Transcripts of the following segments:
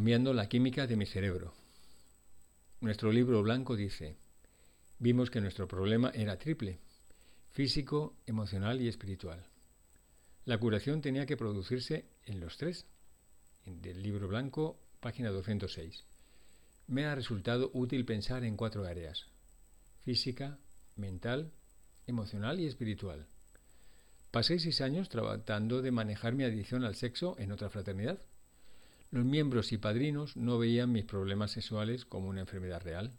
Cambiando la química de mi cerebro. Nuestro libro blanco dice, vimos que nuestro problema era triple, físico, emocional y espiritual. La curación tenía que producirse en los tres. Del libro blanco, página 206. Me ha resultado útil pensar en cuatro áreas. Física, mental, emocional y espiritual. Pasé seis años tratando de manejar mi adicción al sexo en otra fraternidad. Los miembros y padrinos no veían mis problemas sexuales como una enfermedad real.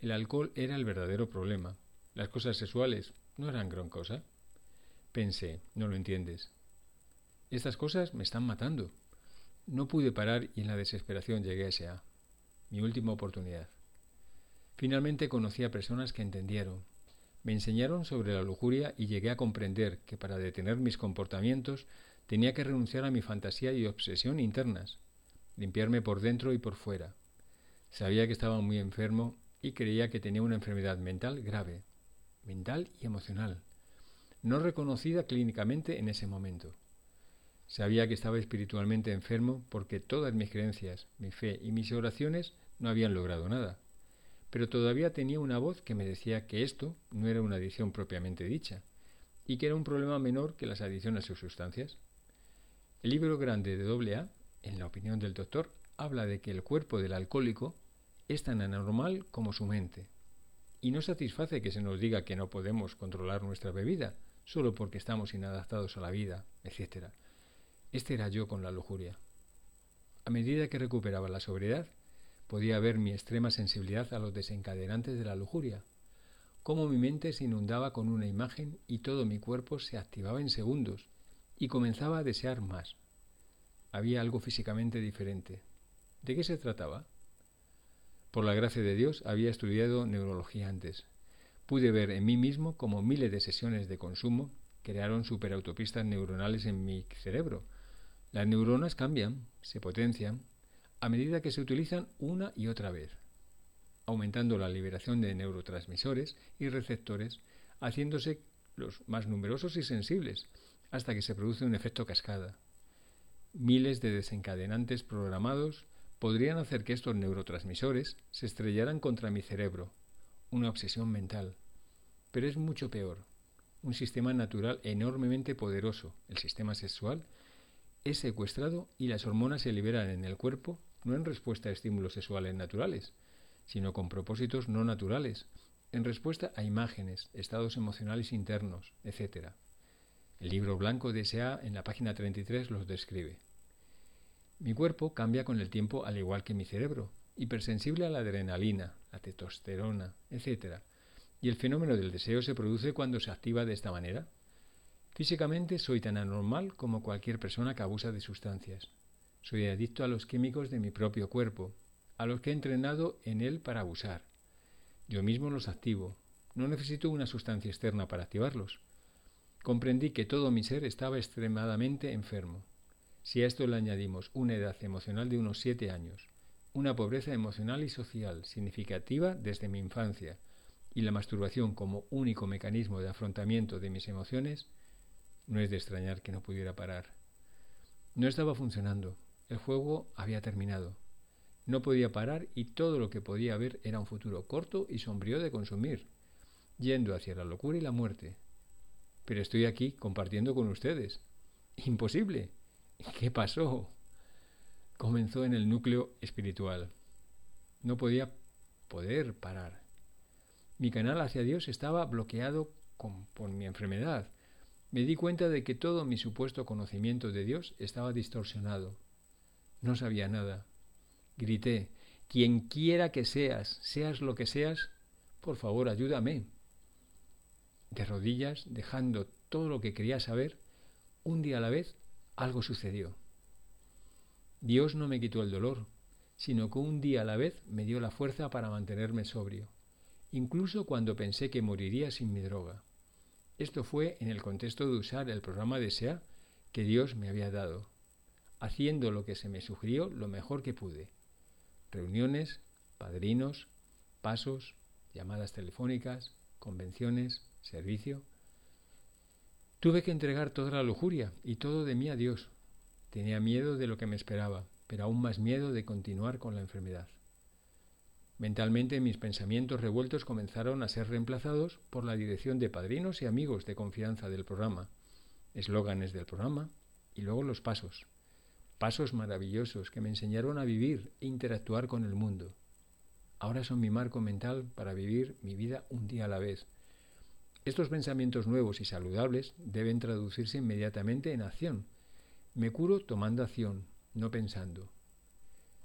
El alcohol era el verdadero problema. Las cosas sexuales no eran gran cosa. Pensé, no lo entiendes. Estas cosas me están matando. No pude parar y en la desesperación llegué a esa, mi última oportunidad. Finalmente conocí a personas que entendieron. Me enseñaron sobre la lujuria y llegué a comprender que para detener mis comportamientos Tenía que renunciar a mi fantasía y obsesión internas, limpiarme por dentro y por fuera. Sabía que estaba muy enfermo y creía que tenía una enfermedad mental grave, mental y emocional, no reconocida clínicamente en ese momento. Sabía que estaba espiritualmente enfermo porque todas mis creencias, mi fe y mis oraciones no habían logrado nada. Pero todavía tenía una voz que me decía que esto no era una adicción propiamente dicha, y que era un problema menor que las adicciones a sustancias. El libro grande de AA, en la opinión del doctor, habla de que el cuerpo del alcohólico es tan anormal como su mente, y no satisface que se nos diga que no podemos controlar nuestra bebida solo porque estamos inadaptados a la vida, etc. Este era yo con la lujuria. A medida que recuperaba la sobriedad, podía ver mi extrema sensibilidad a los desencadenantes de la lujuria, cómo mi mente se inundaba con una imagen y todo mi cuerpo se activaba en segundos, y comenzaba a desear más. Había algo físicamente diferente. ¿De qué se trataba? Por la gracia de Dios había estudiado neurología antes. Pude ver en mí mismo cómo miles de sesiones de consumo crearon superautopistas neuronales en mi cerebro. Las neuronas cambian, se potencian, a medida que se utilizan una y otra vez, aumentando la liberación de neurotransmisores y receptores, haciéndose los más numerosos y sensibles, hasta que se produce un efecto cascada. Miles de desencadenantes programados podrían hacer que estos neurotransmisores se estrellaran contra mi cerebro, una obsesión mental. Pero es mucho peor. Un sistema natural enormemente poderoso, el sistema sexual, es secuestrado y las hormonas se liberan en el cuerpo no en respuesta a estímulos sexuales naturales, sino con propósitos no naturales, en respuesta a imágenes, estados emocionales internos, etc. El libro blanco de S.A. en la página 33 los describe. Mi cuerpo cambia con el tiempo al igual que mi cerebro, hipersensible a la adrenalina, la testosterona, etc. Y el fenómeno del deseo se produce cuando se activa de esta manera. Físicamente soy tan anormal como cualquier persona que abusa de sustancias. Soy adicto a los químicos de mi propio cuerpo, a los que he entrenado en él para abusar. Yo mismo los activo. No necesito una sustancia externa para activarlos. Comprendí que todo mi ser estaba extremadamente enfermo. Si a esto le añadimos una edad emocional de unos siete años, una pobreza emocional y social significativa desde mi infancia, y la masturbación como único mecanismo de afrontamiento de mis emociones, no es de extrañar que no pudiera parar. No estaba funcionando, el juego había terminado. No podía parar y todo lo que podía ver era un futuro corto y sombrío de consumir, yendo hacia la locura y la muerte, pero estoy aquí compartiendo con ustedes. Imposible. ¿Qué pasó? Comenzó en el núcleo espiritual. No podía poder parar. Mi canal hacia Dios estaba bloqueado por mi enfermedad. Me di cuenta de que todo mi supuesto conocimiento de Dios estaba distorsionado. No sabía nada. Grité, quien quiera que seas, seas lo que seas, por favor ayúdame de rodillas, dejando todo lo que quería saber, un día a la vez algo sucedió. Dios no me quitó el dolor, sino que un día a la vez me dio la fuerza para mantenerme sobrio, incluso cuando pensé que moriría sin mi droga. Esto fue en el contexto de usar el programa de SEA que Dios me había dado, haciendo lo que se me sugirió lo mejor que pude. Reuniones, padrinos, pasos, llamadas telefónicas, convenciones, servicio. Tuve que entregar toda la lujuria y todo de mí a Dios. Tenía miedo de lo que me esperaba, pero aún más miedo de continuar con la enfermedad. Mentalmente mis pensamientos revueltos comenzaron a ser reemplazados por la dirección de padrinos y amigos de confianza del programa, eslóganes del programa y luego los pasos. Pasos maravillosos que me enseñaron a vivir e interactuar con el mundo. Ahora son mi marco mental para vivir mi vida un día a la vez. Estos pensamientos nuevos y saludables deben traducirse inmediatamente en acción. Me curo tomando acción, no pensando.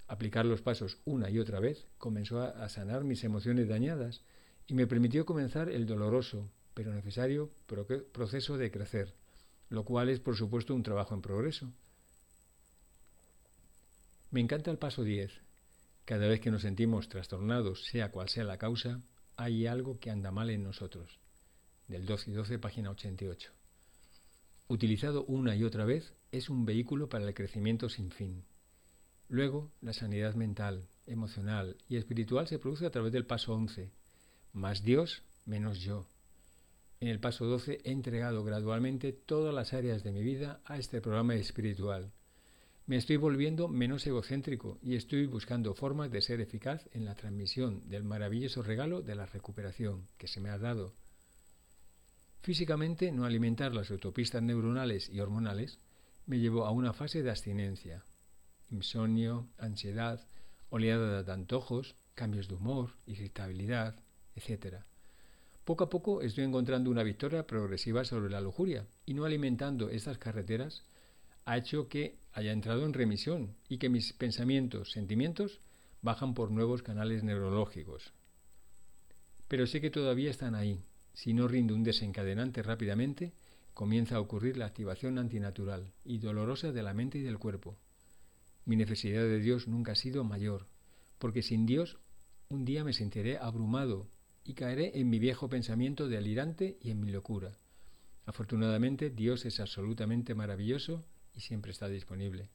Aplicar los pasos una y otra vez comenzó a sanar mis emociones dañadas y me permitió comenzar el doloroso, pero necesario proceso de crecer, lo cual es por supuesto un trabajo en progreso. Me encanta el paso 10. Cada vez que nos sentimos trastornados, sea cual sea la causa, hay algo que anda mal en nosotros. Del 12 y 12, página 88. Utilizado una y otra vez, es un vehículo para el crecimiento sin fin. Luego, la sanidad mental, emocional y espiritual se produce a través del paso 11. Más Dios, menos yo. En el paso 12 he entregado gradualmente todas las áreas de mi vida a este programa espiritual. Me estoy volviendo menos egocéntrico y estoy buscando formas de ser eficaz en la transmisión del maravilloso regalo de la recuperación que se me ha dado. Físicamente, no alimentar las autopistas neuronales y hormonales me llevó a una fase de abstinencia, insomnio, ansiedad, oleada de antojos, cambios de humor, irritabilidad, etc. Poco a poco estoy encontrando una victoria progresiva sobre la lujuria y no alimentando estas carreteras ha hecho que haya entrado en remisión y que mis pensamientos, sentimientos bajan por nuevos canales neurológicos. Pero sé que todavía están ahí. Si no rindo un desencadenante rápidamente, comienza a ocurrir la activación antinatural y dolorosa de la mente y del cuerpo. Mi necesidad de Dios nunca ha sido mayor, porque sin Dios un día me sentiré abrumado y caeré en mi viejo pensamiento delirante y en mi locura. Afortunadamente Dios es absolutamente maravilloso y siempre está disponible.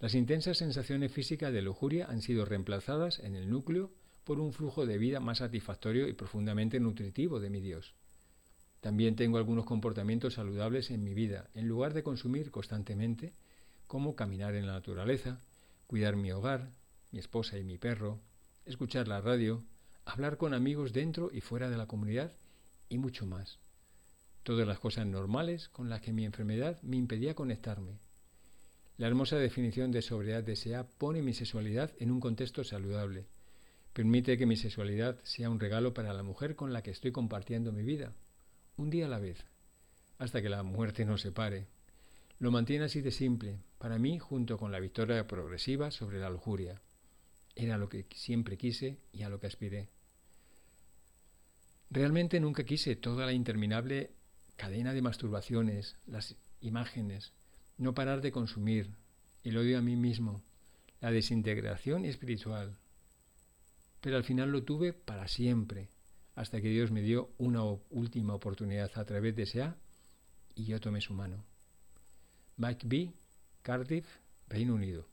Las intensas sensaciones físicas de lujuria han sido reemplazadas en el núcleo por un flujo de vida más satisfactorio y profundamente nutritivo de mi Dios. También tengo algunos comportamientos saludables en mi vida, en lugar de consumir constantemente como caminar en la naturaleza, cuidar mi hogar, mi esposa y mi perro, escuchar la radio, hablar con amigos dentro y fuera de la comunidad y mucho más. Todas las cosas normales con las que mi enfermedad me impedía conectarme. La hermosa definición de sobriedad desea pone mi sexualidad en un contexto saludable. Permite que mi sexualidad sea un regalo para la mujer con la que estoy compartiendo mi vida, un día a la vez, hasta que la muerte nos separe, lo mantiene así de simple, para mí, junto con la victoria progresiva sobre la lujuria. Era lo que siempre quise y a lo que aspiré. Realmente nunca quise toda la interminable cadena de masturbaciones, las imágenes, no parar de consumir, el odio a mí mismo, la desintegración espiritual. Pero al final lo tuve para siempre, hasta que Dios me dio una última oportunidad a través de ese A y yo tomé su mano. Mike B., Cardiff, Reino Unido.